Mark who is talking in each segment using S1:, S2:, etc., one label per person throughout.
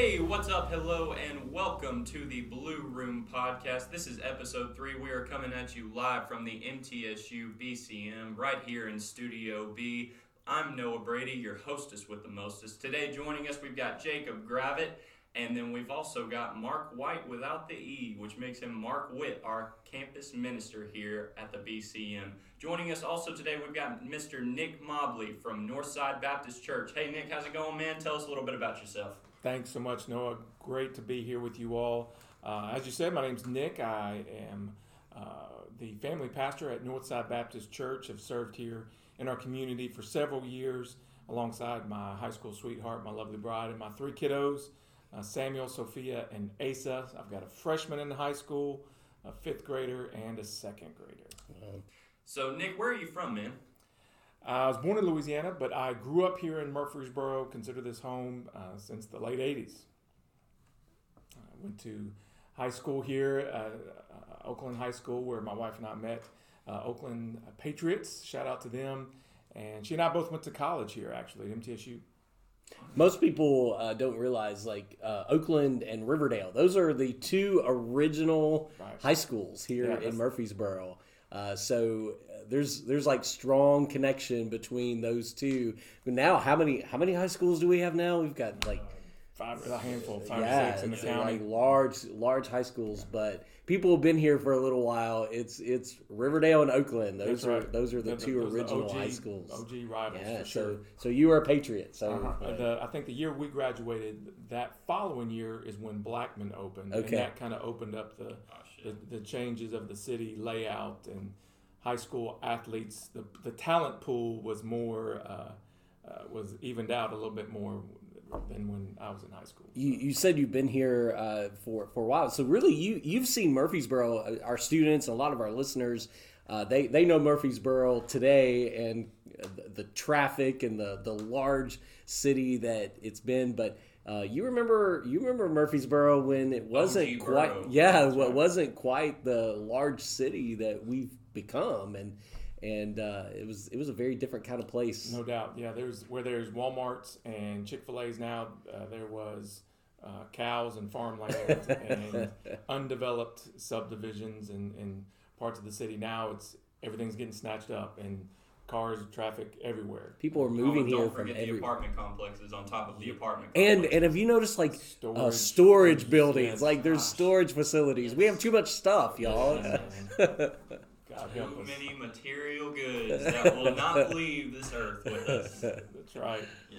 S1: Hey, what's up? Hello, and welcome to the Blue Room Podcast. This is episode three. We are coming at you live from the MTSU BCM right here in Studio B. I'm Noah Brady, your hostess with the mostest. Today, joining us, we've got Jacob Gravitt, and then we've also got Mark White without the E, which makes him Mark Witt, our campus minister here at the BCM. Joining us also today, we've got Mr. Nick Mobley from Northside Baptist Church. Hey, Nick, how's it going, man? Tell us a little bit about yourself.
S2: Thanks so much, Noah. Great to be here with you all. Uh, as you said, my name's Nick. I am uh, the family pastor at Northside Baptist Church. I've served here in our community for several years alongside my high school sweetheart, my lovely bride, and my three kiddos uh, Samuel, Sophia, and Asa. I've got a freshman in high school, a fifth grader, and a second grader.
S1: So, Nick, where are you from, man?
S2: I was born in Louisiana, but I grew up here in Murfreesboro, consider this home uh, since the late 80s. I went to high school here, uh, uh, Oakland High School, where my wife and I met. Uh, Oakland Patriots, shout out to them. And she and I both went to college here, actually, at MTSU.
S3: Most people uh, don't realize, like uh, Oakland and Riverdale, those are the two original
S2: Right.
S3: high schools here
S2: Yeah,
S3: in Murfreesboro. Uh, so uh, there's there's like strong connection between those two. But now, how many how many high schools do we have now? We've got like
S2: Five, a handful, five
S3: yeah,
S2: or six in the county.
S3: like large large high schools. But people have been here for a little while. It's it's Riverdale and Oakland. Those
S2: That's
S3: are
S2: right.
S3: those are the
S2: Those-
S3: two
S2: those are
S3: original
S2: OG
S3: high schools.
S2: OG rivals,
S3: Yeah,
S2: for
S3: so
S2: sure.
S3: so you were a Patriot. So
S2: Uh-huh. The, I think the year we graduated, that following year is when Blackman opened,
S3: Okay.
S2: and that kind of opened up the,
S1: Oh,
S2: the the changes of the city layout and high school athletes. The the talent pool was more uh, uh, was evened out a little bit more than when I was in high school.
S3: You, you said you've been here uh, for for a while, so really you you've seen Murfreesboro. uh, Our students, a lot of our listeners, uh, they they know Murfreesboro today and the, the traffic and the the large city that it's been. But uh, you remember you remember Murfreesboro when it wasn't
S1: OG
S3: quite
S1: borough.
S3: yeah, what wasn't quite the large city that we've become, and and uh, it was it was a very different kind of place.
S2: No doubt, yeah. There's where there's WalMarts and Chick Fil A's now. Uh, there was uh, cows and farmland and undeveloped subdivisions and, and parts of the city. Now it's everything's getting snatched up and cars, traffic everywhere.
S3: People are
S1: Oh,
S3: moving
S1: and
S3: here
S1: don't
S3: from
S1: forget
S3: every
S1: the apartment complexes on top of the apartment
S3: And and have you noticed like
S2: Storage.
S3: uh, storage buildings?
S2: Yes.
S3: Like there's
S1: Gosh.
S3: storage facilities. We have too much stuff, y'all.
S2: Yeah,
S1: Too
S2: us.
S1: many material goods that will not leave this earth with us.
S2: That's right.
S1: Yeah.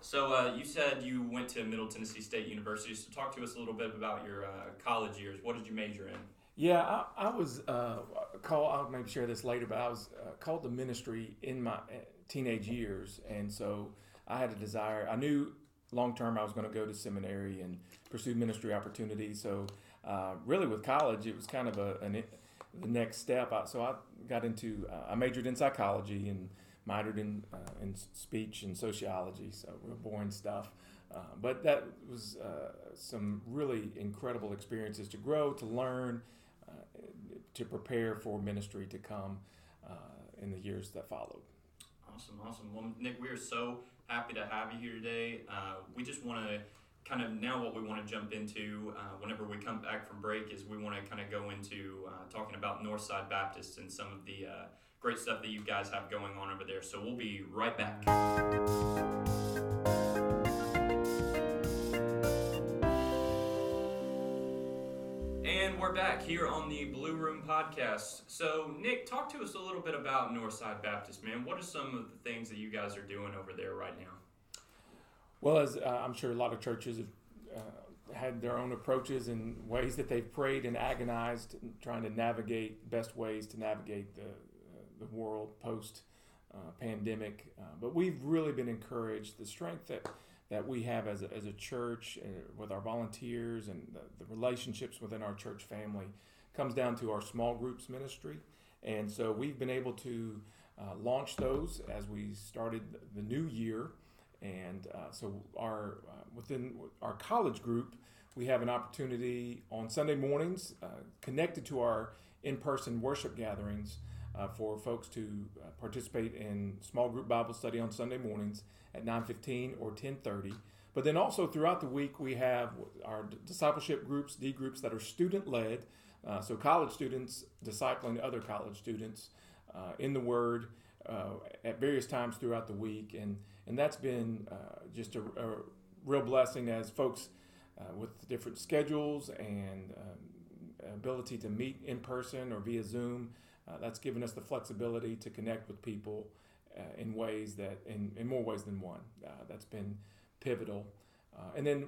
S1: So uh, you said you went to Middle Tennessee State University. So talk to us a little bit about your uh, college years. What did you major in?
S2: Yeah, I, I was uh, called. I'll maybe share this later, but I was uh, called to ministry in my uh, teenage years, and so I had a desire. I knew long term I was going to go to seminary and pursue ministry opportunities. So uh, really, with college, it was kind of a an, the next step. I, so I got into. Uh, I majored in psychology and minored in uh, in speech and sociology. So real boring stuff. Uh, but that was uh, some really incredible experiences to grow, to learn, uh, to prepare for ministry to come uh, in the years that followed.
S1: Awesome, awesome. Well, Nick, we are so happy to have you here today. We just want to kind of now what we want to jump into uh, whenever we come back from break is we want to kind of go into uh, talking about Northside Baptist and some of the uh, great stuff that you guys have going on over there. So we'll be right back. And we're back here on the Blue Room Podcast. So, Nick, talk to us a little bit about Northside Baptist, man. What are some of the things that you guys are doing over there right now?
S2: Well, as uh, I'm sure a lot of churches have uh, had their own approaches and ways that they've prayed and agonized, trying to navigate best ways to navigate the uh, the world post uh, pandemic. Uh, but we've really been encouraged the strength that that we have as a, as a church uh, with our volunteers and the, the relationships within our church family comes down to our small groups ministry. And so we've been able to uh, launch those as we started the new year. And uh, so our uh, within our college group, we have an opportunity on Sunday mornings uh, connected to our in-person worship gatherings uh, for folks to uh, participate in small group Bible study on Sunday mornings at 9:15 or 10:30. But then also throughout the week, we have our discipleship groups, D groups that are student led. Uh, so college students discipling other college students in the Word uh, at various times throughout the week, and and that's been uh, just a, a, real blessing as folks uh, with different schedules and um, ability to meet in person or via Zoom. Uh, that's given us the flexibility to connect with people in ways that in, in more ways than one. that's been pivotal. and then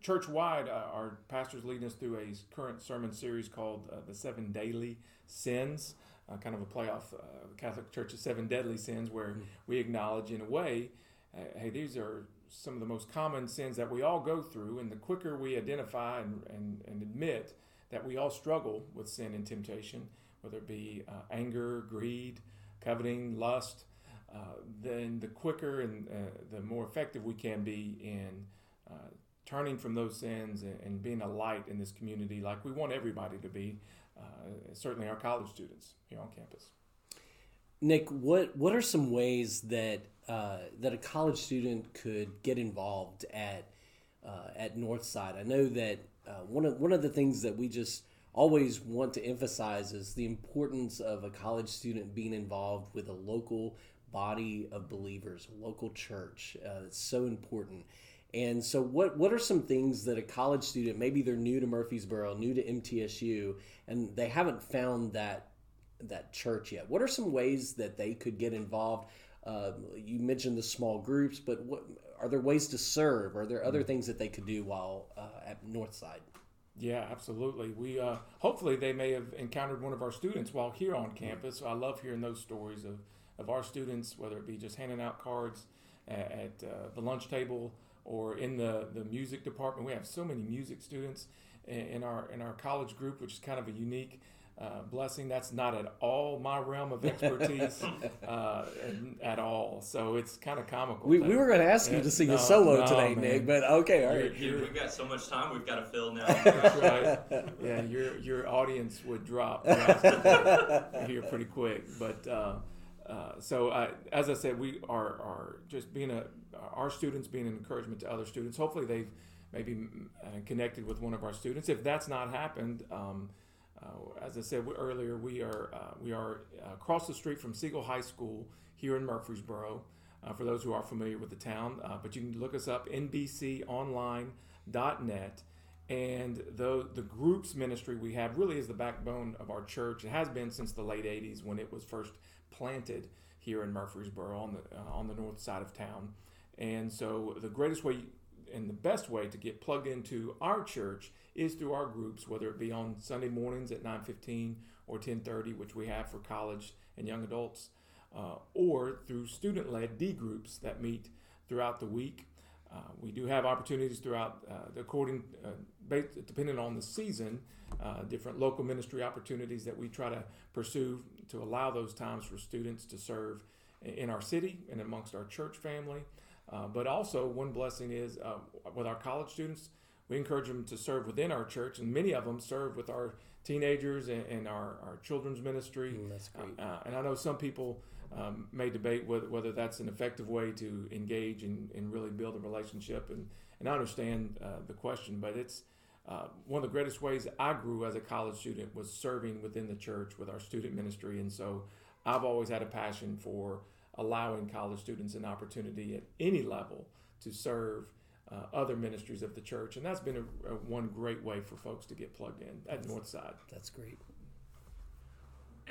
S2: church wide, uh, our pastors leading us through a current sermon series called uh, The Seven Daily Sins, uh, kind of a playoff uh, Catholic Church's Seven Deadly Sins, where mm-hmm. we acknowledge, in a way, uh, hey, these are some of the most common sins that we all go through. And the quicker we identify and, and, and admit that we all struggle with sin and temptation, whether it be uh, anger, greed, coveting, lust, then the quicker and the more effective we can be in turning from those sins and, and, being a light in this community like we want everybody to be, uh, certainly our college students here on campus.
S3: Nick, what what are some ways that uh, that a college student could get involved at uh, at Northside? I know that uh, one of one of the things that we just always want to emphasize is the importance of a college student being involved with a local body of believers, a local church. Uh, it's so important. And so, what what are some things that a college student, maybe they're new to Murfreesboro, new to MTSU, and they haven't found that that church yet? What are some ways that they could get involved? Uh, you mentioned the small groups, but what are there ways to serve? Are there other mm. things that they could do while uh, at Northside?
S2: Yeah, absolutely. We uh, hopefully they may have encountered one of our students while here on campus. I love hearing those stories of, of our students, whether it be just handing out cards at, at uh, the lunch table or in the, the music department. We have so many music students in our in our college group, which is kind of a unique uh, blessing. That's not at all my realm of expertise uh, at all. So it's kind of comical.
S3: We, we were going to ask you to sing no, a solo no, today, man. Nick, but okay, all right.
S1: You're, you're, we've got so much time we've got to fill now.
S2: That's right. Yeah, your your audience would drop here pretty quick, but. Uh, uh, so uh, as I said, we are, are just being a our students being an encouragement to other students. Hopefully, they've maybe uh, connected with one of our students. If that's not happened, um, uh, as I said earlier, we are uh, we are across the street from Siegel High School here in Murfreesboro. for those who are familiar with the town, but you can look us up nbconline.net. And the the groups ministry we have really is the backbone of our church. It has been since the late '80s when it was first planted here in Murfreesboro on the uh, on the north side of town. And so the greatest way and the best way to get plugged into our church is through our groups, whether it be on Sunday mornings at 9:15 or 10:30, which we have for college and young adults, uh, or through student-led D groups that meet throughout the week. Uh, we do have opportunities throughout, uh, according, uh, based, depending on the season, uh, different local ministry opportunities that we try to pursue to allow those times for students to serve in our city and amongst our church family. Uh, but also, one blessing is uh, with our college students, we encourage them to serve within our church, and many of them serve with our teenagers and, and our, our children's ministry.
S3: Mm, that's great.
S2: Uh, and I know some people um, may debate whether, whether that's an effective way to engage and, and really build a relationship. And, and I understand uh, the question, but it's uh, one of the greatest ways I grew as a college student was serving within the church with our student ministry. And so I've always had a passion for allowing college students an opportunity at any level to serve uh, other ministries of the church. And that's been a, a, one great way for folks to get plugged in at Northside.
S3: That's great.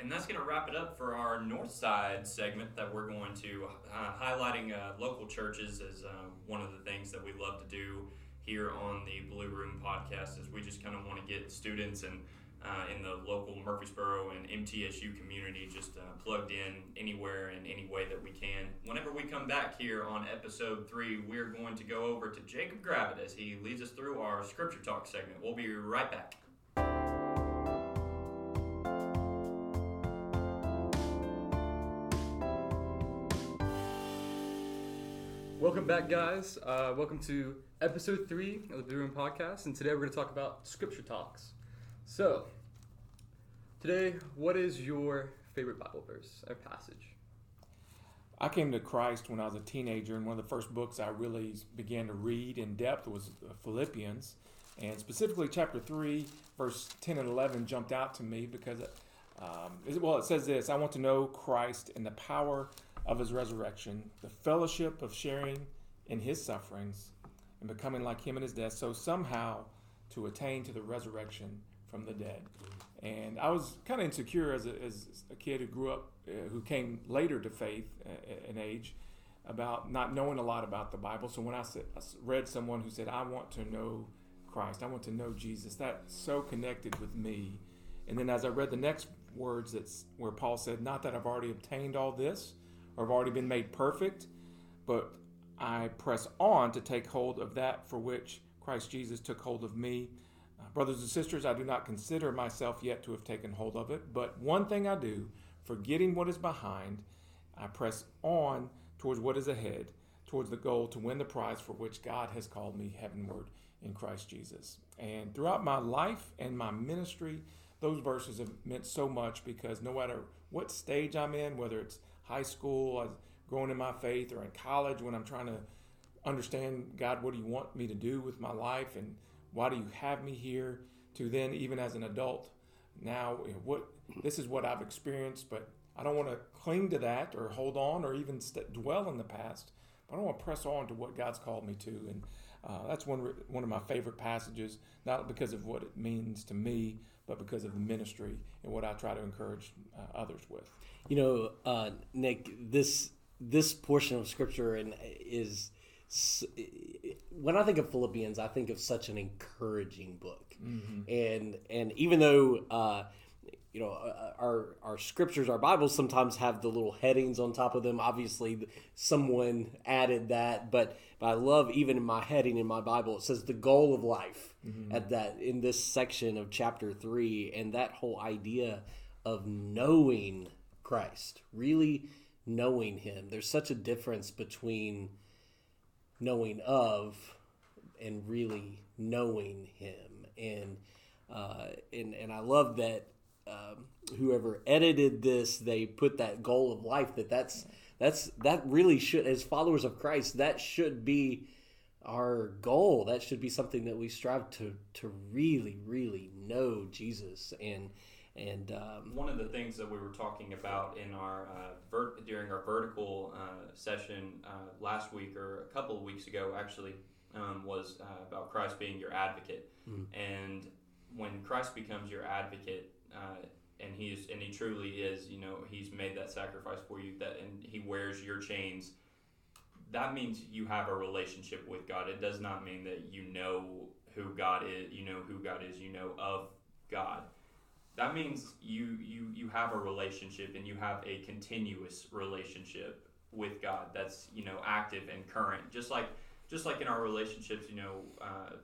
S1: And that's going to wrap it up for our North Side segment that we're going to uh, highlighting uh, local churches as uh, one of the things that we love to do here on the Blue Room podcast. Is we just kind of want to get students and uh, in the local Murfreesboro and MTSU community, just uh, plugged in anywhere and any way that we can. Whenever we come back here on episode three, we're going to go over to Jacob Gravitt as he leads us through our scripture talk segment. We'll be right back.
S4: Welcome back, guys. Uh, welcome to episode three of the Blue Room Podcast, and today we're going to talk about scripture talks. So, today, what is your favorite Bible verse or passage?
S2: I came to Christ when I was a teenager, and one of the first books I really began to read in depth was uh, Philippians, and specifically chapter three, verse ten and eleven jumped out to me because, um, well, it says this: I want to know Christ and the power of His resurrection, the fellowship of sharing in His sufferings, and becoming like Him in His death, so somehow to attain to the resurrection from the dead. And I was kind of insecure as a, as a kid who grew up, uh, who came later to faith uh, in age, about not knowing a lot about the Bible. So when I, said, I read someone who said, I want to know Christ, I want to know Jesus, that so connected with me. And then as I read the next words, that's where Paul said, Not that I've already obtained all this or have already been made perfect, but I press on to take hold of that for which Christ Jesus took hold of me. Uh, brothers and sisters, I do not consider myself yet to have taken hold of it, but one thing I do, forgetting what is behind, I press on towards what is ahead, towards the goal to win the prize for which God has called me heavenward in Christ Jesus. And throughout my life and my ministry, those verses have meant so much because no matter what stage I'm in, whether it's high school, uh, growing in my faith, or in college when I'm trying to understand God, what do you want me to do with my life? And why do you have me here? To then, even as an adult, now you know, what this is what I've experienced, but I don't want to cling to that or hold on or even st- dwell in the past. But I don't want to press on to what God's called me to, and uh, that's one one of my favorite passages. Not because of what it means to me, but because of the ministry and what I try to encourage uh, others with.
S3: You know, uh, Nick, this this portion of Scripture and is when I think of Philippians, I think of such an encouraging book, mm-hmm. and and even though uh, you know uh, our our scriptures, our Bibles sometimes have the little headings on top of them. Obviously, someone added that, but but I love even in my heading in my Bible, it says the goal of life mm-hmm. at that in this section of chapter three, and that whole idea of knowing Christ, really knowing Him. There's such a difference between knowing of and really knowing him. And uh, and and I love that um, whoever edited this they put that goal of life that that's that's that really should as followers of Christ that should be our goal. That should be something that we strive to to really really know Jesus. And and um,
S1: one of the things that we were talking about in our uh, vert- during our vertical uh, session uh, last week or a couple of weeks ago, actually, um, was uh, about Christ being your advocate. Mm. And when Christ becomes your advocate, uh, and he's and he truly is, you know, he's made that sacrifice for you. That and he wears your chains. That means you have a relationship with God. It does not mean that you know who God is. You know who God is. You know of God that means you you you have a relationship and you have a continuous relationship with God that's you know active and current. Just like just like in our relationships you know uh,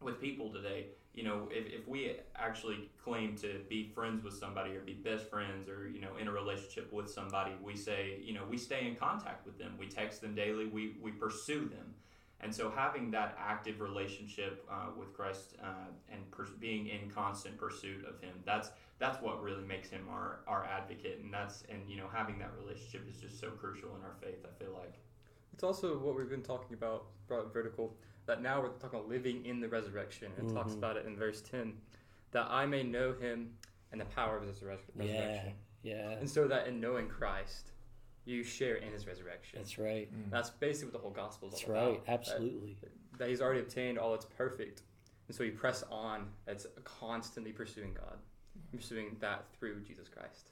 S1: with people today you know if, if we actually claim to be friends with somebody or be best friends or you know in a relationship with somebody we say you know we stay in contact with them. We text them daily. We we pursue them and so having that active relationship uh, with Christ uh, and pers- being in constant pursuit of Him, that's that's what really makes Him our, our advocate. And that's and you know having that relationship is just so crucial in our faith. I feel like
S4: it's also what we've been talking about, brought vertical. That now we're talking about living in the resurrection. It mm-hmm. talks about it in verse ten, that I may know Him and the power of His res- resurrection.
S3: Yeah, yeah.
S4: And so that in knowing Christ, you share in his resurrection.
S3: That's right.
S4: Mm. That's basically what the whole gospel is
S3: That's
S4: all
S3: right.
S4: about.
S3: Absolutely.
S4: That, that, he's already obtained all that's perfect. And so you press on. That's constantly pursuing God, pursuing that through Jesus Christ.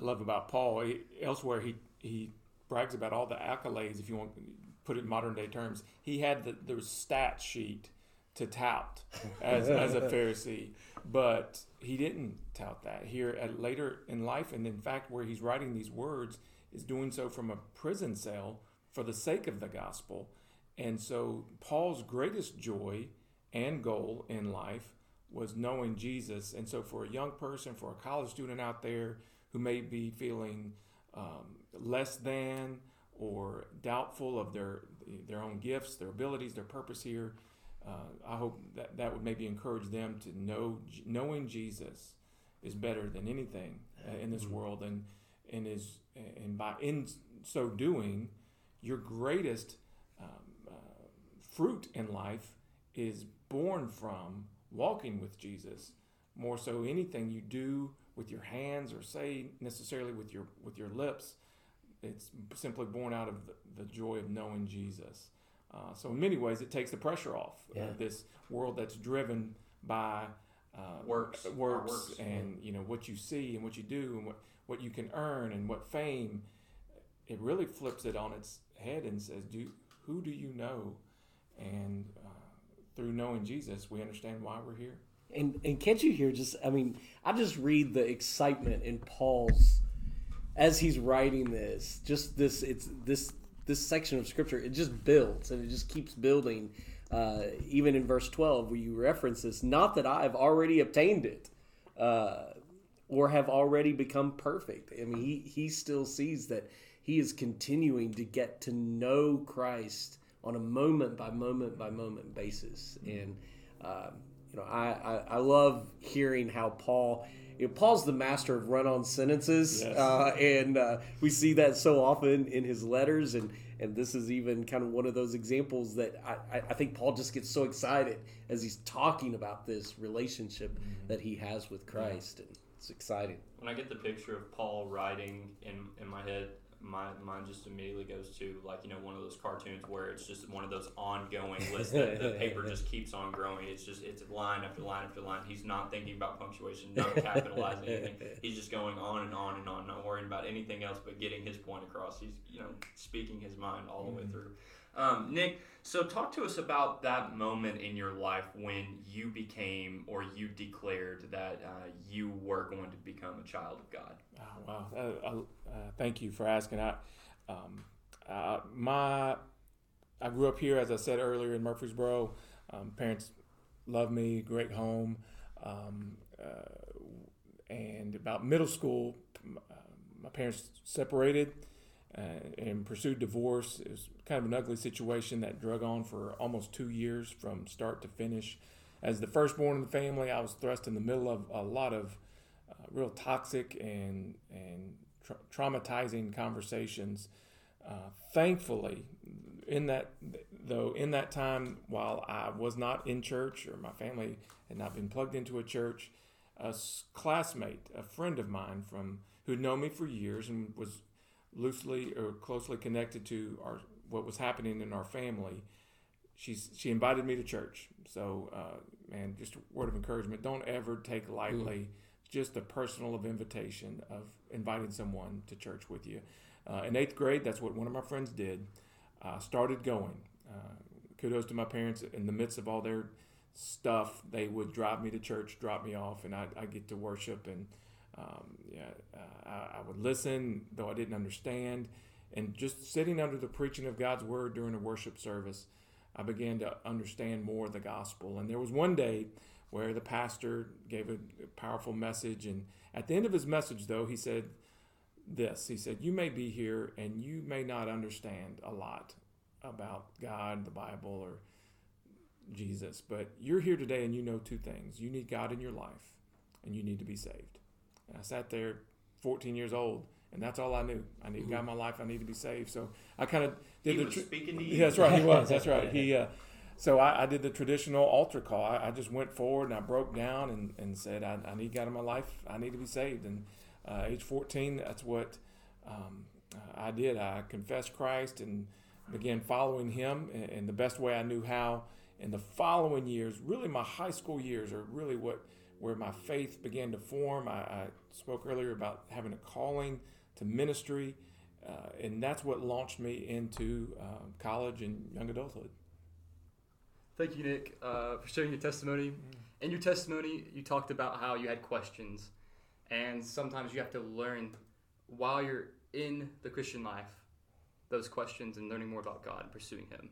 S2: I love about Paul. He, elsewhere, he he brags about all the accolades. If you want to put it in modern day terms, he had the, the stat sheet to tout as, as a Pharisee, but he didn't tout that here at later in life. And in fact, where he's writing these words, is doing so from a prison cell for the sake of the gospel. And so Paul's greatest joy and goal in life was knowing Jesus. And so for a young person, for a college student out there who may be feeling um, less than or doubtful of their their own gifts, their abilities, their purpose here, uh, I hope that that would maybe encourage them to know knowing Jesus is better than anything uh, in this mm-hmm. world and and is and by in so doing, your greatest um, uh, fruit in life is born from walking with Jesus. More so, anything you do with your hands or say necessarily with your with your lips, it's simply born out of the, the joy of knowing Jesus. Uh, so in many ways, it takes the pressure off
S3: Yeah.
S2: of this world that's driven by uh,
S1: Works.
S2: works,
S1: works.
S2: and you know what you see and what you do and what, what you can earn and what fame. It really flips it on its head and says, "Do who do you know?" And uh, through knowing Jesus, we understand why we're here.
S3: And and can't you hear just I mean, I just read the excitement in Paul's as he's writing this. Just this it's this this section of scripture, it just builds and it just keeps building. Uh, even in verse 12 where you reference this, not that I've already obtained it, uh, or have already become perfect. I mean, he, he still sees that he is continuing to get to know Christ on a moment by moment by moment basis. And, um, you know, I, I, I love hearing how Paul, you know, Paul's the master of run on sentences.
S2: Yes.
S3: Uh, and uh, we see that so often in his letters. And, and this is even kind of one of those examples that I, I- I think Paul just gets so excited as he's talking about this relationship that he has with Christ. And it's exciting.
S1: When I get the picture of Paul writing in in my head, my mind just immediately goes to like you know one of those cartoons where it's just one of those ongoing lists that the paper just keeps on growing. It's just it's line after line after line. He's not thinking about punctuation, not capitalizing anything. He's just going on and on and on, not worrying about anything else but getting his point across. He's you know speaking his mind all the way mm-hmm. through. Um, Nick, so talk to us about that moment in your life when you became or you declared that uh, you were going to become a child of God.
S2: Oh, wow. Uh, uh, uh, thank you for asking. I, um, my, I grew up here, as I said earlier, in Murfreesboro. Um, parents love me, great home. Um, uh, and about middle school, uh, my parents separated and pursued divorce. It was kind of an ugly situation that drug on for almost two years from start to finish. As the firstborn in the family, I was thrust in the middle of a lot of uh, real toxic and and tra- traumatizing conversations. Uh, thankfully, in that though in that time, while I was not in church or my family had not been plugged into a church, a classmate, a friend of mine from who had known me for years and was loosely or closely connected to our what was happening in our family. She's she invited me to church. So, uh, man, just a word of encouragement: don't ever take lightly just the personal of invitation of inviting someone to church with you. Uh, in eighth grade, that's what one of my friends did. I started going. Uh, kudos to my parents. In the midst of all their stuff, they would drive me to church, drop me off, and I I get to worship and um, yeah, uh, I, I would listen though I didn't understand, and just sitting under the preaching of God's word during a worship service, I began to understand more of the gospel. And there was one day where the pastor gave a powerful message, and at the end of his message, though, he said this: He said, "You may be here and you may not understand a lot about God, the Bible, or Jesus, but you're here today and you know two things: you need God in your life, and you need to be saved." And I sat there, 14 years old, and that's all I knew. I need God in my life. I need to be saved. So I kind of did
S1: He
S2: the.
S1: was
S2: tr-
S1: speaking to you.
S2: yeah, that's right. He was. That's right. He. Uh, so I, I did the traditional altar call. I, I just went forward and I broke down and, and said, I, I need God in my life. I need to be saved. And uh, age 14, that's what um, I did. I confessed Christ and began following Him in, in the best way I knew how. In the following years, really my high school years are really what where my faith began to form. I, I spoke earlier about having a calling to ministry, uh, and that's what launched me into uh, college and young adulthood.
S4: Thank you, Nick, uh, for sharing your testimony. In your testimony, you talked about how you had questions, and sometimes you have to learn while you're in the Christian life those questions and learning more about God and pursuing Him.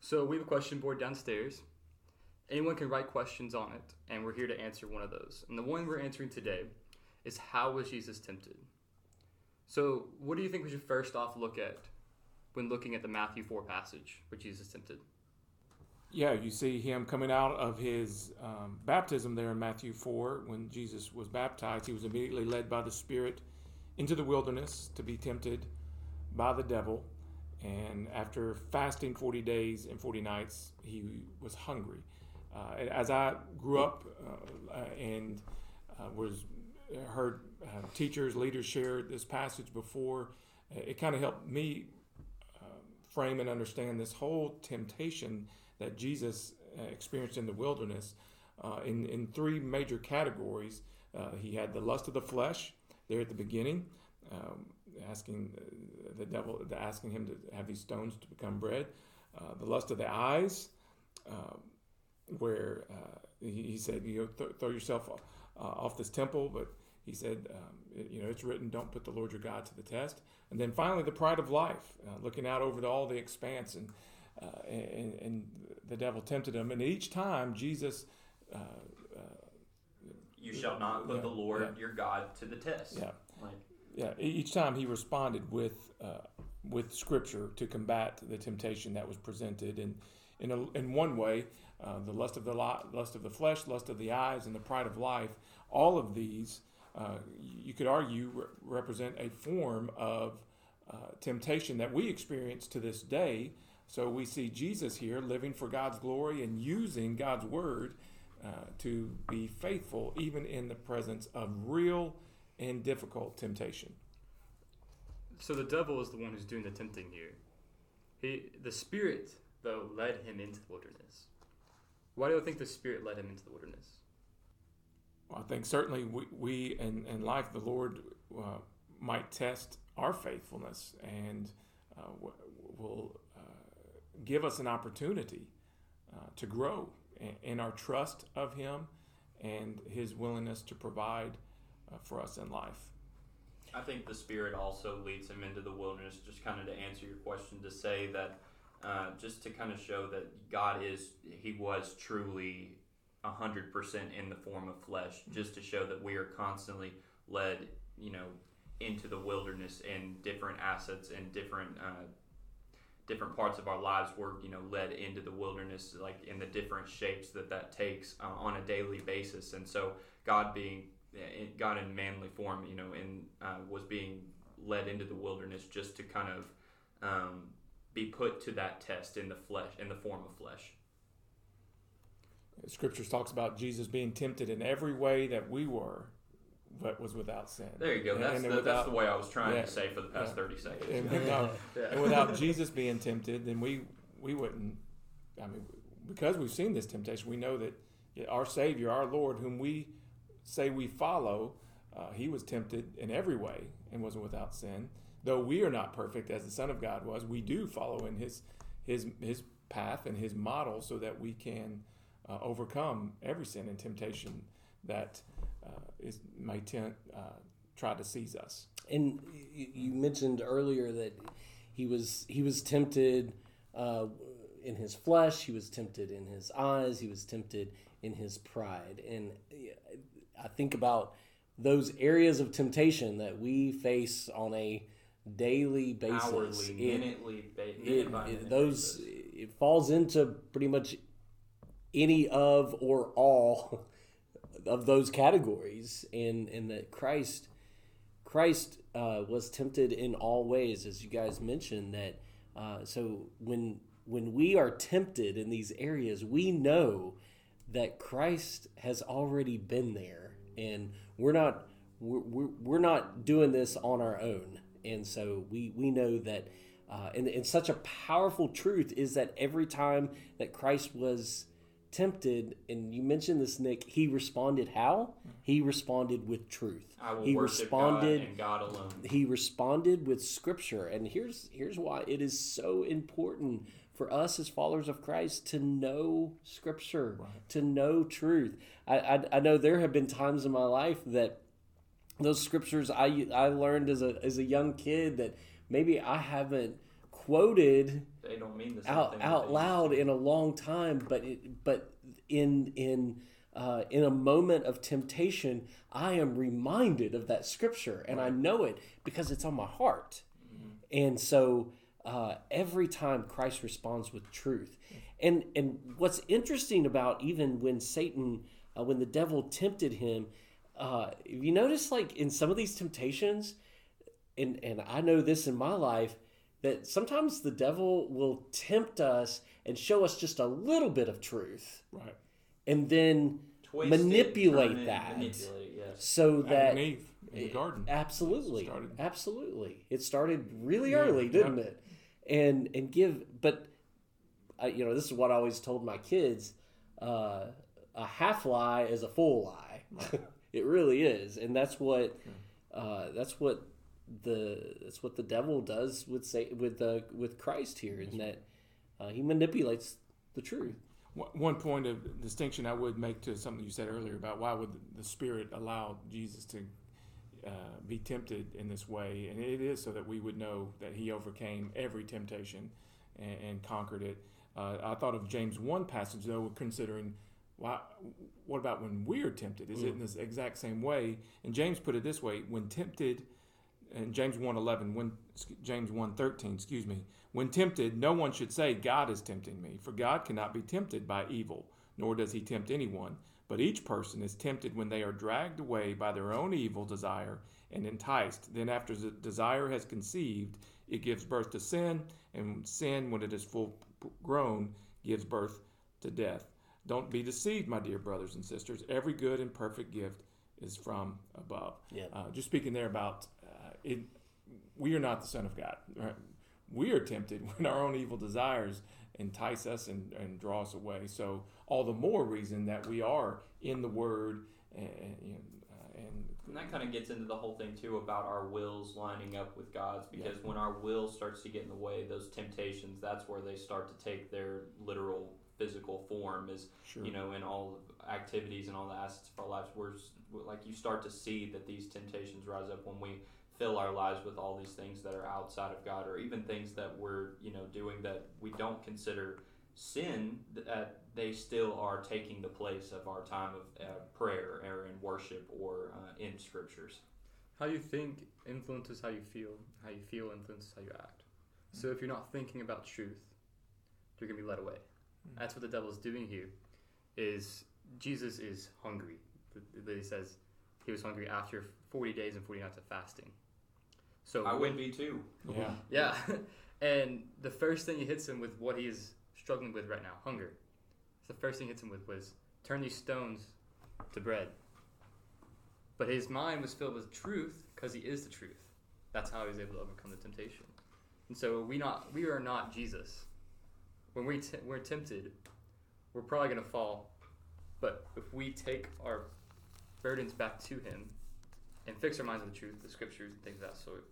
S4: So we have a question board downstairs. Anyone can write questions on it, and we're here to answer one of those. And the one we're answering today is how was Jesus tempted? So, what do you think we should first off look at when looking at the Matthew 4 passage where Jesus tempted?
S2: Yeah, you see him coming out of his um, baptism there in Matthew 4 when Jesus was baptized. He was immediately led by the Spirit into the wilderness to be tempted by the devil. And after fasting 40 days and 40 nights, he was hungry. Uh, as I grew up uh, uh and uh, was heard uh, teachers, leaders share this passage before, it kind of helped me frame and understand this whole temptation that Jesus experienced in the wilderness in, in three major categories. he had the lust of the flesh there at the beginning, um, asking the devil, asking him to have these stones to become bread. Uh, the lust of the eyes, uh, where uh, he, he, said, you know, th- throw yourself uh, off this temple, but he said, um, it, you know, it's written, don't put the Lord your God to the test. And then finally, the pride of life, uh, looking out over the, all the expanse, and, uh, and, and the devil tempted him. And each time, Jesus
S1: you shall not put yeah, the Lord yeah. your God to the test.
S2: Yeah. Like, yeah. Each time he responded with uh, with Scripture to combat the temptation that was presented, and in a, in one way, uh, the lust of the lust of the flesh, lust of the eyes, and the pride of life. All of these, uh, you could argue, re- represent a form of uh, temptation that we experience to this day. So we see Jesus here living for God's glory and using God's word uh, to be faithful even in the presence of real and difficult temptation.
S4: So the devil is the one who's doing the tempting here. He, the Spirit, though, led him into the wilderness. Why do you think the Spirit led him into the wilderness?
S2: I think certainly we, we in, in life, the Lord uh, might test our faithfulness and uh, will uh, give us an opportunity uh, to grow in our trust of Him and His willingness to provide uh, for us in life.
S1: I think the Spirit also leads him into the wilderness, just kind of to answer your question, to say that, uh, just to kind of show that God is, He was truly 100% in the form of flesh, just to show that we are constantly led, you know, into the wilderness and different assets and different uh, different parts of our lives. Were you know led into the wilderness like in the different shapes that that takes uh, on a daily basis. And so god being eh, god in manly form you know in uh, was being led into the wilderness just to kind of um, be put to that test in the flesh in the form of flesh
S2: scriptures talks about jesus being tempted in every way that we were but was without sin.
S1: There you go. That's, and, and the, without, that's the way I was trying yeah, to say for the past yeah. 30 seconds.
S2: And without, yeah. and without Jesus being tempted, then we, we wouldn't, I mean, because we've seen this temptation, we know that our Savior, our Lord, whom we say we follow, uh, he was tempted in every way and wasn't without sin. Though we are not perfect as the Son of God was, we do follow in his, his, his path and his model so that we can uh, overcome every sin and temptation that uh, is may tend, uh, try to seize us.
S3: And you mentioned earlier that he was he was tempted uh, in his flesh, he was tempted in his eyes, he was tempted in his pride, and I think about those areas of temptation that we face on a daily basis,
S1: hourly, minutely, minute
S3: it, it, those it falls into pretty much any of or all of those categories, and and that Christ Christ uh, was tempted in all ways, as you guys mentioned. That uh, so when when we are tempted in these areas, we know that Christ has already been there, and we're not we're, we're not doing this on our own. And so we we know that. Uh, and, and such a powerful truth is that every time that Christ was tempted, and you mentioned this, Nick. He responded how? He responded with truth.
S1: I he responded God, and God alone.
S3: He responded with Scripture, and here's here's why it is so important for us as followers of Christ to know Scripture, right. to know truth. I, I I know there have been times in my life that those scriptures I I learned as a as a young kid that maybe I haven't quoted
S1: they don't mean the
S3: same out out loud in a long time, but it, but in in uh, in a moment of temptation, I am reminded of that scripture, and I know it because it's on my heart. Mm-hmm. And so uh, every time Christ responds with truth, and and what's interesting about even when Satan, uh, when the devil tempted him, uh, you notice, like in some of these temptations, and and I know this in my life that sometimes the devil will tempt us and show us just a little bit of truth,
S2: Right.
S3: and then
S1: Twist
S3: manipulate
S1: it,
S3: that
S1: Manipulate yes.
S3: so
S2: Adam
S3: that
S2: and Eve in the garden.
S3: Absolutely,
S2: Started-
S3: absolutely. It started really
S2: Yeah,
S3: early, didn't
S2: yeah.
S3: it? And and give, but uh, you know, this is what I always told my kids: uh, a half lie is a full lie. it really is, and that's what uh, that's what the that's what the devil does with say with uh, with Christ here, in that uh, he manipulates the truth.
S2: One- point of distinction I would make to something you said earlier about why would the Spirit allow Jesus to uh, be tempted in this way, and it is so that we would know that He overcame every temptation and, and conquered it. Uh, I thought of James one passage though, considering why. What about when we're tempted? Is it in this exact same way? And James put it this way: when tempted, in James 1:11, when James 1:13, excuse me, when tempted, no one should say God is tempting me, for God cannot be tempted by evil, nor does he tempt anyone, but each person is tempted when they are dragged away by their own evil desire and enticed. Then after the desire has conceived, it gives birth to sin, and sin when it is full grown gives birth to death. Don't be deceived, my dear brothers and sisters. Every good and perfect gift is from above.
S3: Yeah.
S2: Uh, just speaking there about it, we are not the Son of God. Right? We are tempted when our own evil desires entice us and, and draw us away. So all the more reason that we are in the Word and, and, uh, and
S1: And that kind of gets into the whole thing too about our wills lining up with God's because when our will starts to get in the way, those temptations, that's where they start to take their literal physical form is
S2: Sure.
S1: you know in all the activities and all the assets of our lives we're like you start to see that these temptations rise up when we fill our lives with all these things that are outside of God or even things that we're you know doing that we don't consider sin that they still are taking the place of our time of uh, prayer or in worship or uh, in scriptures
S4: How you think influences how you feel. How you feel influences how you act. So if you're not thinking about truth, you're gonna be led away. That's what the devil's doing here. Is Jesus is hungry. The- the- He says he was hungry after 40 days and 40 nights of fasting. So
S1: I
S4: when-
S1: would be too.
S2: yeah.
S4: yeah, and the first thing he hits him with what he is struggling with right now, hunger. The first thing he hits him with was turn these stones to bread. But his mind was filled with truth because he is the truth. That's how he was able to overcome the temptation. And so we not we are not Jesus. When we t- we're tempted, we're probably gonna fall. But if we take our burdens back to Him and fix our minds on the truth, the Scriptures, and things of that sort,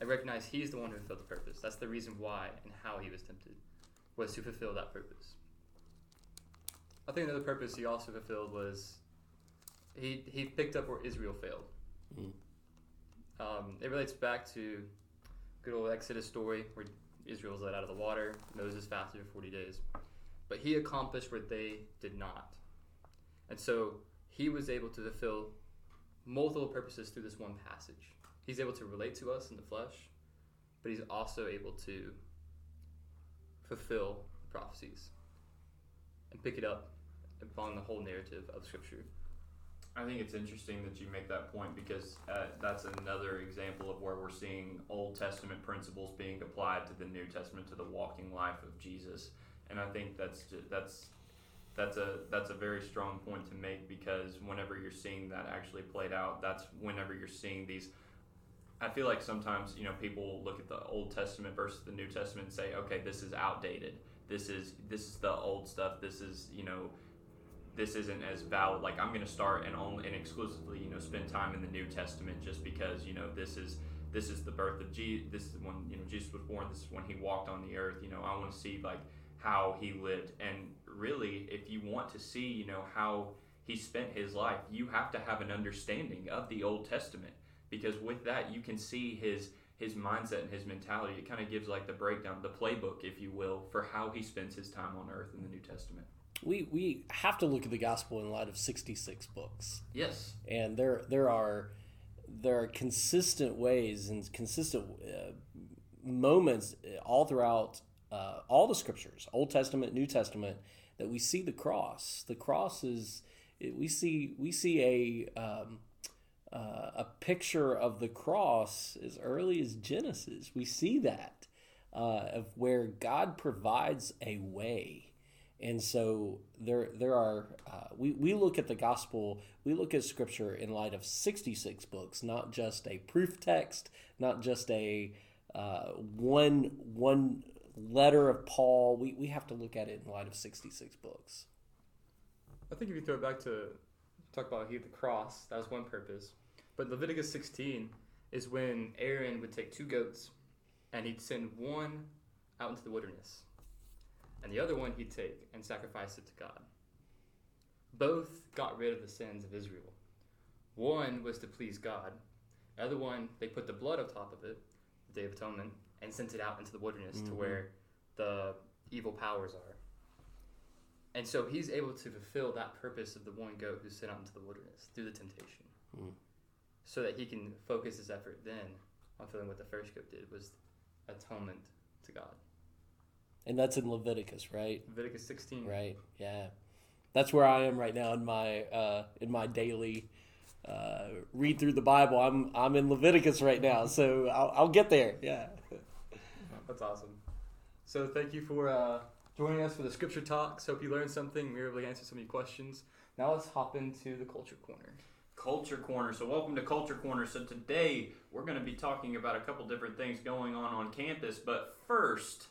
S4: I recognize He's the one who fulfilled the purpose. That's the reason why and how He was tempted, was to fulfill that purpose. I think another purpose He also fulfilled was He He picked up where Israel failed.
S3: Mm.
S4: Um, it relates back to good old Exodus story where Israel was led out of the water. Moses fasted for 40 days. But he accomplished what they did not. And so he was able to fulfill multiple purposes through this one passage. He's able to relate to us in the flesh, but he's also able to fulfill the prophecies and pick it up upon the whole narrative of Scripture.
S1: I think it's interesting that you make that point because uh, that's another example of where we're seeing Old Testament principles being applied to the New Testament to the walking life of Jesus, and I think that's that's that's a that's a very strong point to make because whenever you're seeing that actually played out, that's whenever you're seeing these. I feel like sometimes you know people look at the Old Testament versus the New Testament and say, okay, this is outdated. This is this is the old stuff. This is you know this isn't as valid. Like I'm going to start and only and exclusively, you know, spend time in the New Testament just because you know this is this is the birth of Jesus. This is when you know Jesus was born. This is when he walked on the earth. You know, I want to see like how he lived. And really, if you want to see, you know, how he spent his life, you have to have an understanding of the Old Testament because with that you can see his his mindset and his mentality. It kind of gives like the breakdown, the playbook, if you will, for how he spends his time on earth in the New Testament.
S3: We we have to look at the gospel in light of 66 books.
S1: Yes.
S3: and there there are there are consistent ways and consistent uh, moments all throughout uh, all the scriptures, Old Testament, New Testament, that we see the cross. The cross is we see we see a um, uh, a picture of the cross as early as Genesis. We see that uh, of where God provides a way. And so there, there are. Uh, we we look at the gospel. We look at scripture in light of sixty six books, not just a proof text, not just a uh, one one letter of Paul. We we have to look at it in light of sixty six books.
S4: I think if you throw it back to talk about he the cross, that was one purpose. But Leviticus 16 is when Aaron would take two goats and he'd send one out into the wilderness, and the other one he'd take and sacrifice it to God. Both got rid of the sins of Israel. One was to please God. The other one, they put the blood on top of it, the Day of Atonement, and sent it out into the wilderness to
S3: Mhm.
S4: where the evil powers are. And so he's able to fulfill that purpose of the one goat who's sent out into the wilderness through the temptation.
S3: Mm.
S4: So that he can focus his effort then on fulfilling what the first goat did was atonement to God.
S3: And that's in Leviticus, right?
S4: Leviticus 16.
S3: Right. Yeah. That's where I am right now in my uh, in my daily uh, read through the Bible. I'm I'm in Leviticus right now, so I'll, I'll get there. Yeah.
S4: That's awesome. So thank you for uh, joining us for the scripture talks. Hope you learned something. We were able to answer some of your questions. Now let's hop into the culture corner.
S1: Culture Corner. So, welcome to Culture Corner. So, today we're going to be talking about a couple different things going on on campus. But first,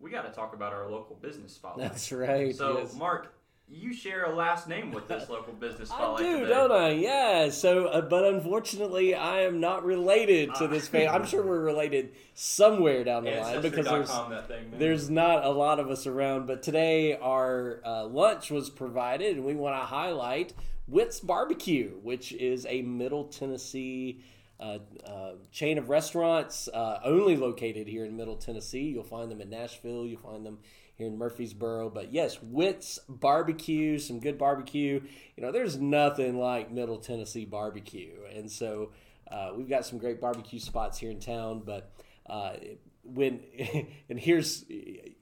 S1: we got to talk about our local business spotlight.
S3: That's right.
S1: So,
S3: yes.
S1: Mark, you share a last name with this local business
S3: I
S1: spotlight
S3: do,
S1: today.
S3: don't I? Yeah. So, uh, but unfortunately, I am not related to this family. I'm sure we're related somewhere down the line because there's
S1: thing.
S3: There's not a lot of us around, but today our uh, lunch was provided, and we want to highlight Witt's Barbecue, which is a Middle Tennessee uh, uh, chain of restaurants, uh, only located here in Middle Tennessee. You'll find them in Nashville, you'll find them here in Murfreesboro. But yes, Witt's Barbecue, some good barbecue. You know, there's nothing like Middle Tennessee barbecue, and so uh, we've got some great barbecue spots here in town, but. Uh, when and here's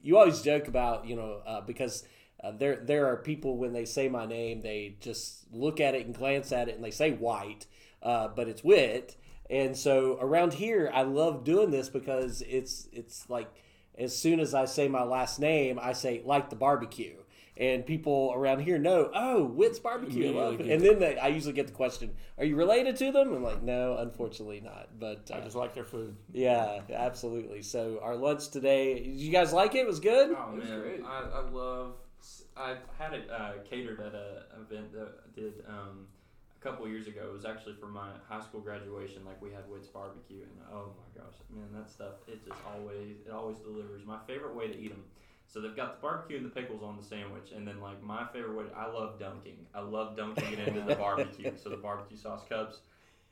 S3: you always joke about you know uh, because uh, there there are people when they say my name they just look at it and glance at it and they say white uh, but it's wit and so around here I love doing this because it's it's like as soon as I say my last name I say like the barbecue and people around here know oh Witt's barbecue I love it.
S2: Immediately
S3: and then they, I usually get the question are you related to them I'm like no unfortunately not but
S2: I
S3: uh,
S2: just like their food.
S3: yeah, absolutely. So our lunch today, did you guys like it? It was good.
S1: Oh
S4: It was
S1: man,
S4: great.
S1: I, I love. I had it uh, catered at a event that I did um, a couple years ago. It was actually for my high school graduation. Like we had Witt's barbecue, and oh my gosh, man, that stuff it just always it always delivers. My favorite way to eat them. So they've got the barbecue and the pickles on the sandwich, and then like my favorite way. I love dunking. I love dunking it into the barbecue. So the barbecue sauce cups.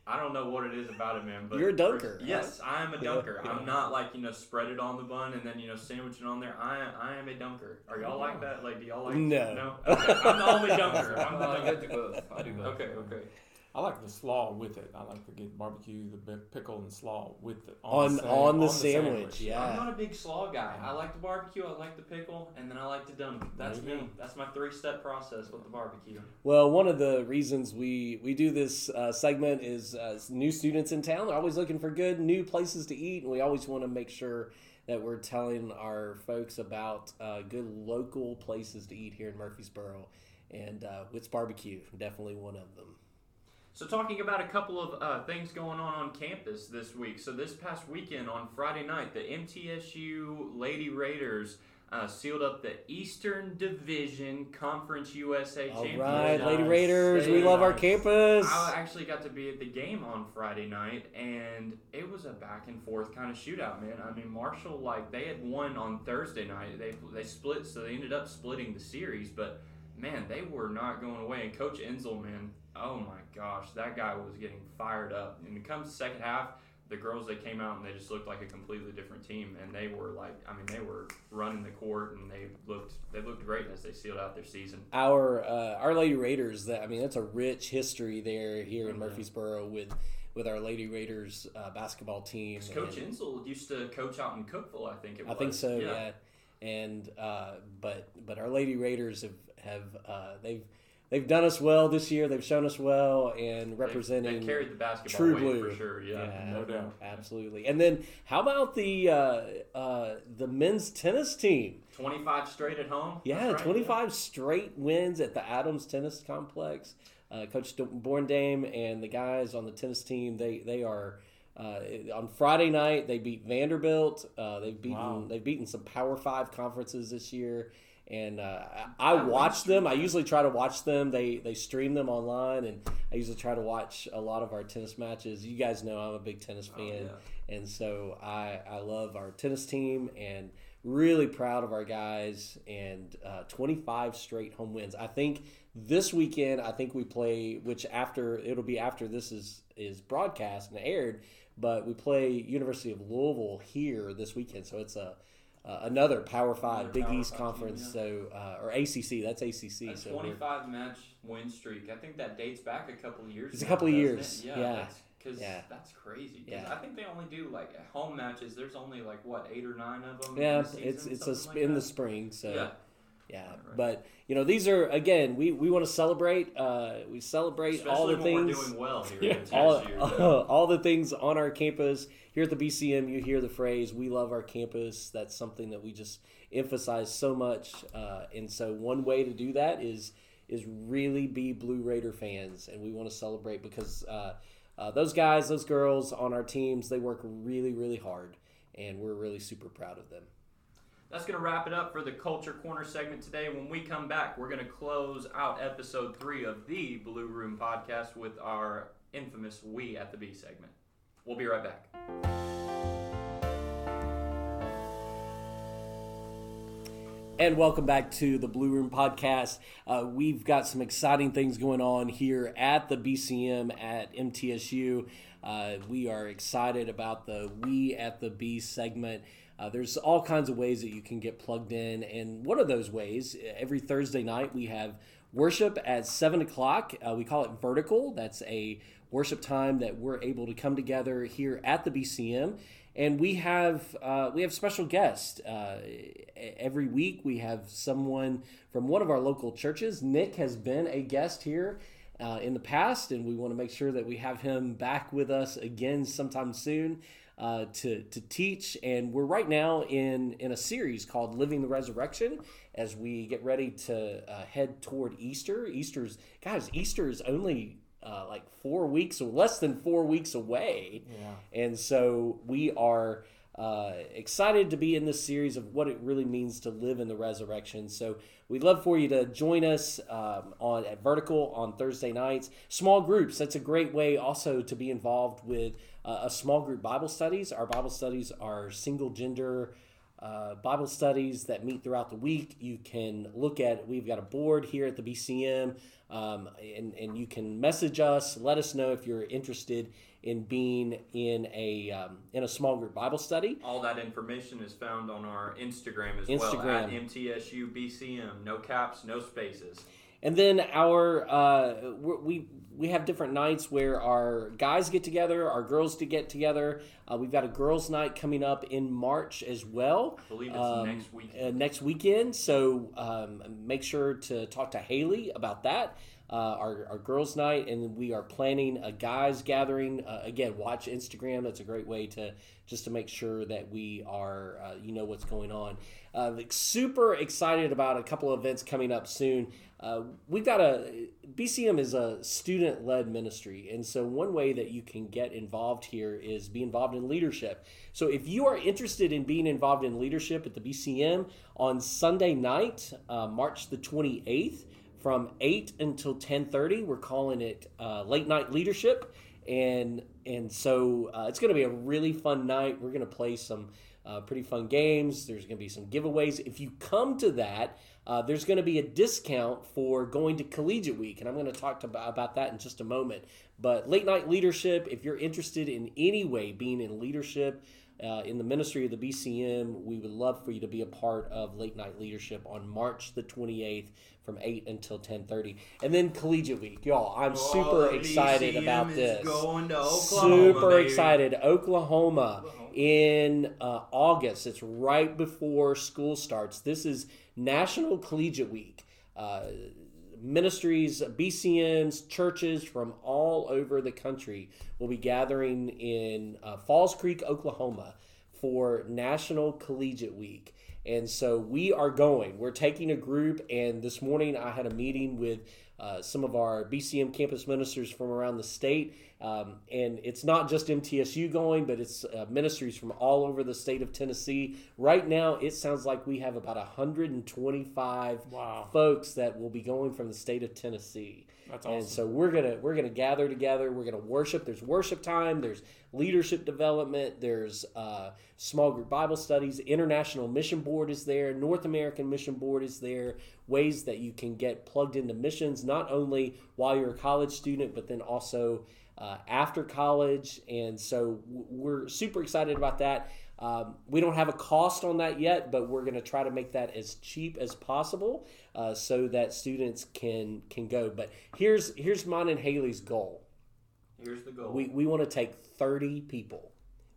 S1: I don't know what it is about it, man. But
S3: You're a dunker, huh?
S1: Yes, I am a dunker.
S3: Yeah.
S1: I'm not like you know spread it on the bun and then you know sandwich it on there. I I am a dunker. Are y'all like that? Like do y'all like
S3: No.
S1: No. Okay. I'm the only dunker. I'm the
S4: Uh, I do both. I do both.
S1: Okay. Okay.
S2: I like the slaw with it. I like to get barbecue, the pickle, and slaw with it on,
S3: On
S2: the, sa-
S3: on the sandwich, yeah.
S1: I'm not a big slaw guy. I like the barbecue. I like the pickle, and then I like to dunk. That's
S2: There
S1: me.
S2: go.
S1: That's my three step process with the barbecue.
S3: Well, one of the reasons we we do this uh, segment is uh, new students in town are always looking for good new places to eat, and we always want to make sure that we're telling our folks about uh, good local places to eat here in Murfreesboro. And uh, Witt's Barbecue, definitely one of them.
S1: So, talking about a couple of uh, things going on on campus this week. So, this past weekend on Friday night, the MTSU Lady Raiders uh, sealed up the Eastern Division Conference USA
S3: All
S1: Championship.
S3: right, Lady Raiders, we love our campus.
S1: I actually got to be at the game on Friday night, and it was a back and forth kind of shootout, man. I mean, Marshall, like they had won on Thursday night. They they split, so they ended up splitting the series. But man, they were not going away. And Coach Insell, man, oh my gosh, that guy was getting fired up. And it comes second half, the girls they came out and they just looked like a completely different team, and they were like, I mean, they were running the court, and they looked they looked great as they sealed out their season.
S3: our uh, Our Lady Raiders. That I mean, that's a rich history there here in
S1: Mhm.
S3: Murfreesboro with with our Lady Raiders uh, basketball team.
S1: Coach
S3: And-
S1: Insell used to coach out in Cookeville, I think it was.
S3: I think so, yeah. And uh, but but our Lady Raiders have have uh, they've they've done us well this year. They've shown us well and representing.
S1: They carried the basketball
S3: True Blue.
S1: for sure. Yeah.
S2: no doubt.
S3: Absolutely. And then how about the uh, uh, the men's tennis team?
S1: 25 straight at home.
S3: Yeah,
S1: right,
S3: 25 straight wins at the Adams Tennis Complex. Uh, Coach Borendame and the guys on the tennis team, they they are uh, on Friday night. They beat Vanderbilt. Uh, they've beaten
S2: Wow.
S3: they've beaten some Power Five conferences this year. And uh, I, I watch them. I usually try to watch them. They they stream them online, and I usually try to watch a lot of our tennis matches. You guys know I'm a big tennis
S1: Oh,
S3: fan, and so I I love our tennis team and really proud of our guys and uh, 25 straight home wins. I think this weekend I think we play which after it'll be after this is is broadcast and aired, but we play University of Louisville here this weekend. So it's a uh, another Power Five
S1: Another
S3: Big
S1: Power
S3: East
S1: Five team,
S3: conference,
S1: yeah.
S3: so uh, or ACC. That's ACC.
S1: A
S3: so
S1: 25 match win streak. I think that dates back a couple of years.
S3: It's a couple of years,
S1: it?
S3: yeah.
S1: Because
S3: Yeah.
S1: that's crazy. 'Cause
S3: Yeah.
S1: I think they only do like home matches. There's only like what eight or nine of them.
S3: yeah,
S1: the season,
S3: it's it's a sp-
S1: like
S3: in the spring. So
S1: yeah.
S3: Yeah,
S1: Right.
S3: but you know these are again we, we want to celebrate uh, we celebrate
S1: Especially
S3: all the things
S1: we're doing well here.
S2: Yeah.
S3: all,
S1: TSU,
S3: all, the things on our campus here at the BCM you hear the phrase we love our campus that's something that we just emphasize so much uh, and so one way to do that is is really be Blue Raider fans and we want to celebrate because uh, uh, those guys those girls on our teams they work really really hard and we're really super proud of them
S1: That's going to wrap it up for the Culture Corner segment today. When we come back, we're going to close out episode three of the Blue Room podcast with our infamous We at the B segment. We'll be right back.
S3: And welcome back to the Blue Room Podcast. Uh, we've got some exciting things going on here at the BCM at MTSU. Uh, we are excited about the We at the B segment. Uh, there's all kinds of ways that you can get plugged in, and one of those ways, every Thursday night, we have worship at 7 o'clock. Uh, we call it Vertical. That's a worship time that we're able to come together here at the BCM and we have uh, we have special guests uh, every week. We have someone from one of our local churches. Nick has been a guest here uh, in the past, and we want to make sure that we have him back with us again sometime soon uh, to to teach. And we're right now in in a series called "Living the Resurrection." As we get ready to uh, head toward Easter, Easter's guys, Easter is only uh, like four weeks or less than four weeks away.
S2: Yeah.
S3: And so we are uh, excited to be in this series of what it really means to live in the resurrection. So we'd love for you to join us um, on at Vertical on Thursday nights. Small groups. That's a great way also to be involved with uh, a small group Bible studies. Our Bible studies are single gender. Uh, Bible studies that meet throughout the week. You can look at. We've got a board here at the BCM, um, and and you can message us. Let us know if you're interested in being in a um, in a small group Bible study.
S1: All that information is found on our Instagram as well at MTSU BCM. No caps, no spaces.
S3: And then our uh, we we have different nights where our guys get together, our girls to get together. Uh, we've got a girls' night coming up in March as well.
S1: I believe it's
S3: Um,
S1: next week.
S3: uh, next weekend. So um, make sure to talk to Haley about that. Uh, our, our girls' night, and we are planning a guys' gathering. Uh, again, watch Instagram. That's a great way to just to make sure that we are, uh, you know, what's going on. Uh, super excited about a couple of events coming up soon. Uh, we've got a BCM is a student led ministry, and so one way that you can get involved here is be involved in leadership. So if you are interested in being involved in leadership at the BCM on Sunday night, uh, March the twenty eighth, from eight until ten thirty, we're calling it uh, late night leadership, and and so uh, it's going to be a really fun night. We're going to play some uh, pretty fun games. There's going to be some giveaways. If you come to that, uh, there's going to be a discount for going to Collegiate Week, and I'm going to talk to, about that in just a moment. But late night leadership, if you're interested in any way being in leadership uh, in the ministry of the BCM, we would love for you to be a part of late night leadership on March the 28th from 8 until 10:30, and then Collegiate Week, y'all. I'm super
S1: Oh,
S3: excited
S1: BCM
S3: about
S1: is
S3: this.
S1: Going to Oklahoma,
S3: Super
S1: baby.
S3: excited. Oklahoma,
S1: Oklahoma.
S3: in uh, August. It's right before school starts. This is National Collegiate Week. Uh, ministries, BCMs, churches from all over the country will be gathering in uh, Falls Creek, Oklahoma for National Collegiate Week. And so we are going. We're taking a group, and this morning I had a meeting with uh, some of our BCM campus ministers from around the state. Um, and it's not just MTSU going, but it's uh, ministries from all over the state of Tennessee. Right now, it sounds like we have about 125
S2: Wow.
S3: folks that will be going from the state of Tennessee.
S2: That's
S3: And so we're gonna we're gonna gather together. We're gonna worship. There's worship time. There's leadership development. There's uh, small group Bible studies. International Mission Board is there. North American Mission Board is there. Ways that you can get plugged into missions, not only while you're a college student, but then also uh, after college. And so we're super excited about that. Um, we don't have a cost on that yet, but we're going to try to make that as cheap as possible uh, so that students can can go. But here's here's mine and Haley's goal.
S1: Here's the goal.
S3: We we want to take 30 people.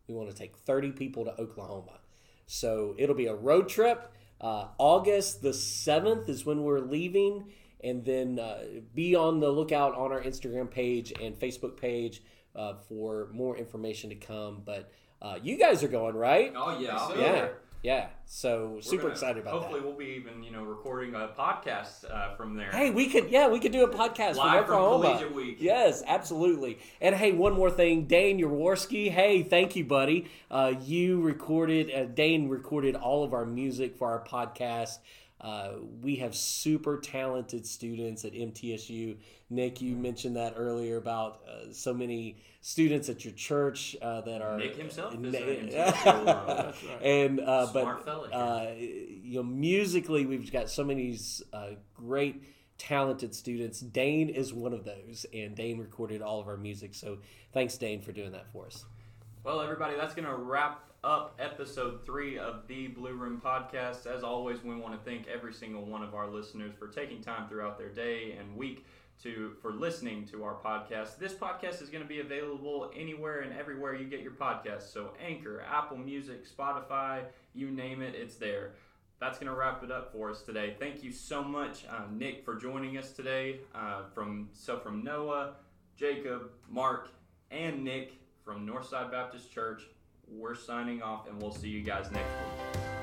S3: We want to take 30 people to Oklahoma. So it'll be a road trip. Uh, August the 7th is when we're leaving. And then uh, be on the lookout on our Instagram page and Facebook page uh, for more information to come. But uh, you guys are going, right?
S1: oh yeah, I'll
S3: Yeah. Yeah. So
S1: We're
S3: super
S1: gonna-
S3: excited about
S1: Hopefully,
S3: that.
S1: Hopefully, we'll be even you know recording a podcast uh, from there.
S3: Hey, we could yeah, we could do a podcast
S1: live
S3: from
S1: from
S3: Oklahoma.
S1: Collegiate Week.
S3: Yes, absolutely. And hey, one more thing, Dane Jaworski. Hey, thank you, buddy. Uh, you recorded, uh, Dane recorded all of our music for our podcast. Uh, we have super talented students at MTSU. Nick, you mentioned that earlier about uh, so many students at your church uh, that are
S1: Nick himself is
S3: Na-
S1: an MTSU
S2: right.
S3: and uh, but
S1: fella
S3: uh, you know musically we've got so many uh, great talented students. Dane is one of those and dane recorded all of our music. So thanks dane for doing that for us.
S1: Well, everybody, that's going to wrap up episode three of the Blue Room podcast. As always, we want to thank every single one of our listeners for taking time throughout their day and week to for listening to our podcast. This podcast is going to be available anywhere and everywhere you get your podcasts. So Anchor, Apple Music, Spotify, you name it, it's there. That's going to wrap it up for us today. Thank you so much, uh, Nick, for joining us today. Uh, from so from Noah, Jacob, Mark, and Nick from Northside Baptist Church. We're signing off, and we'll see you guys next week.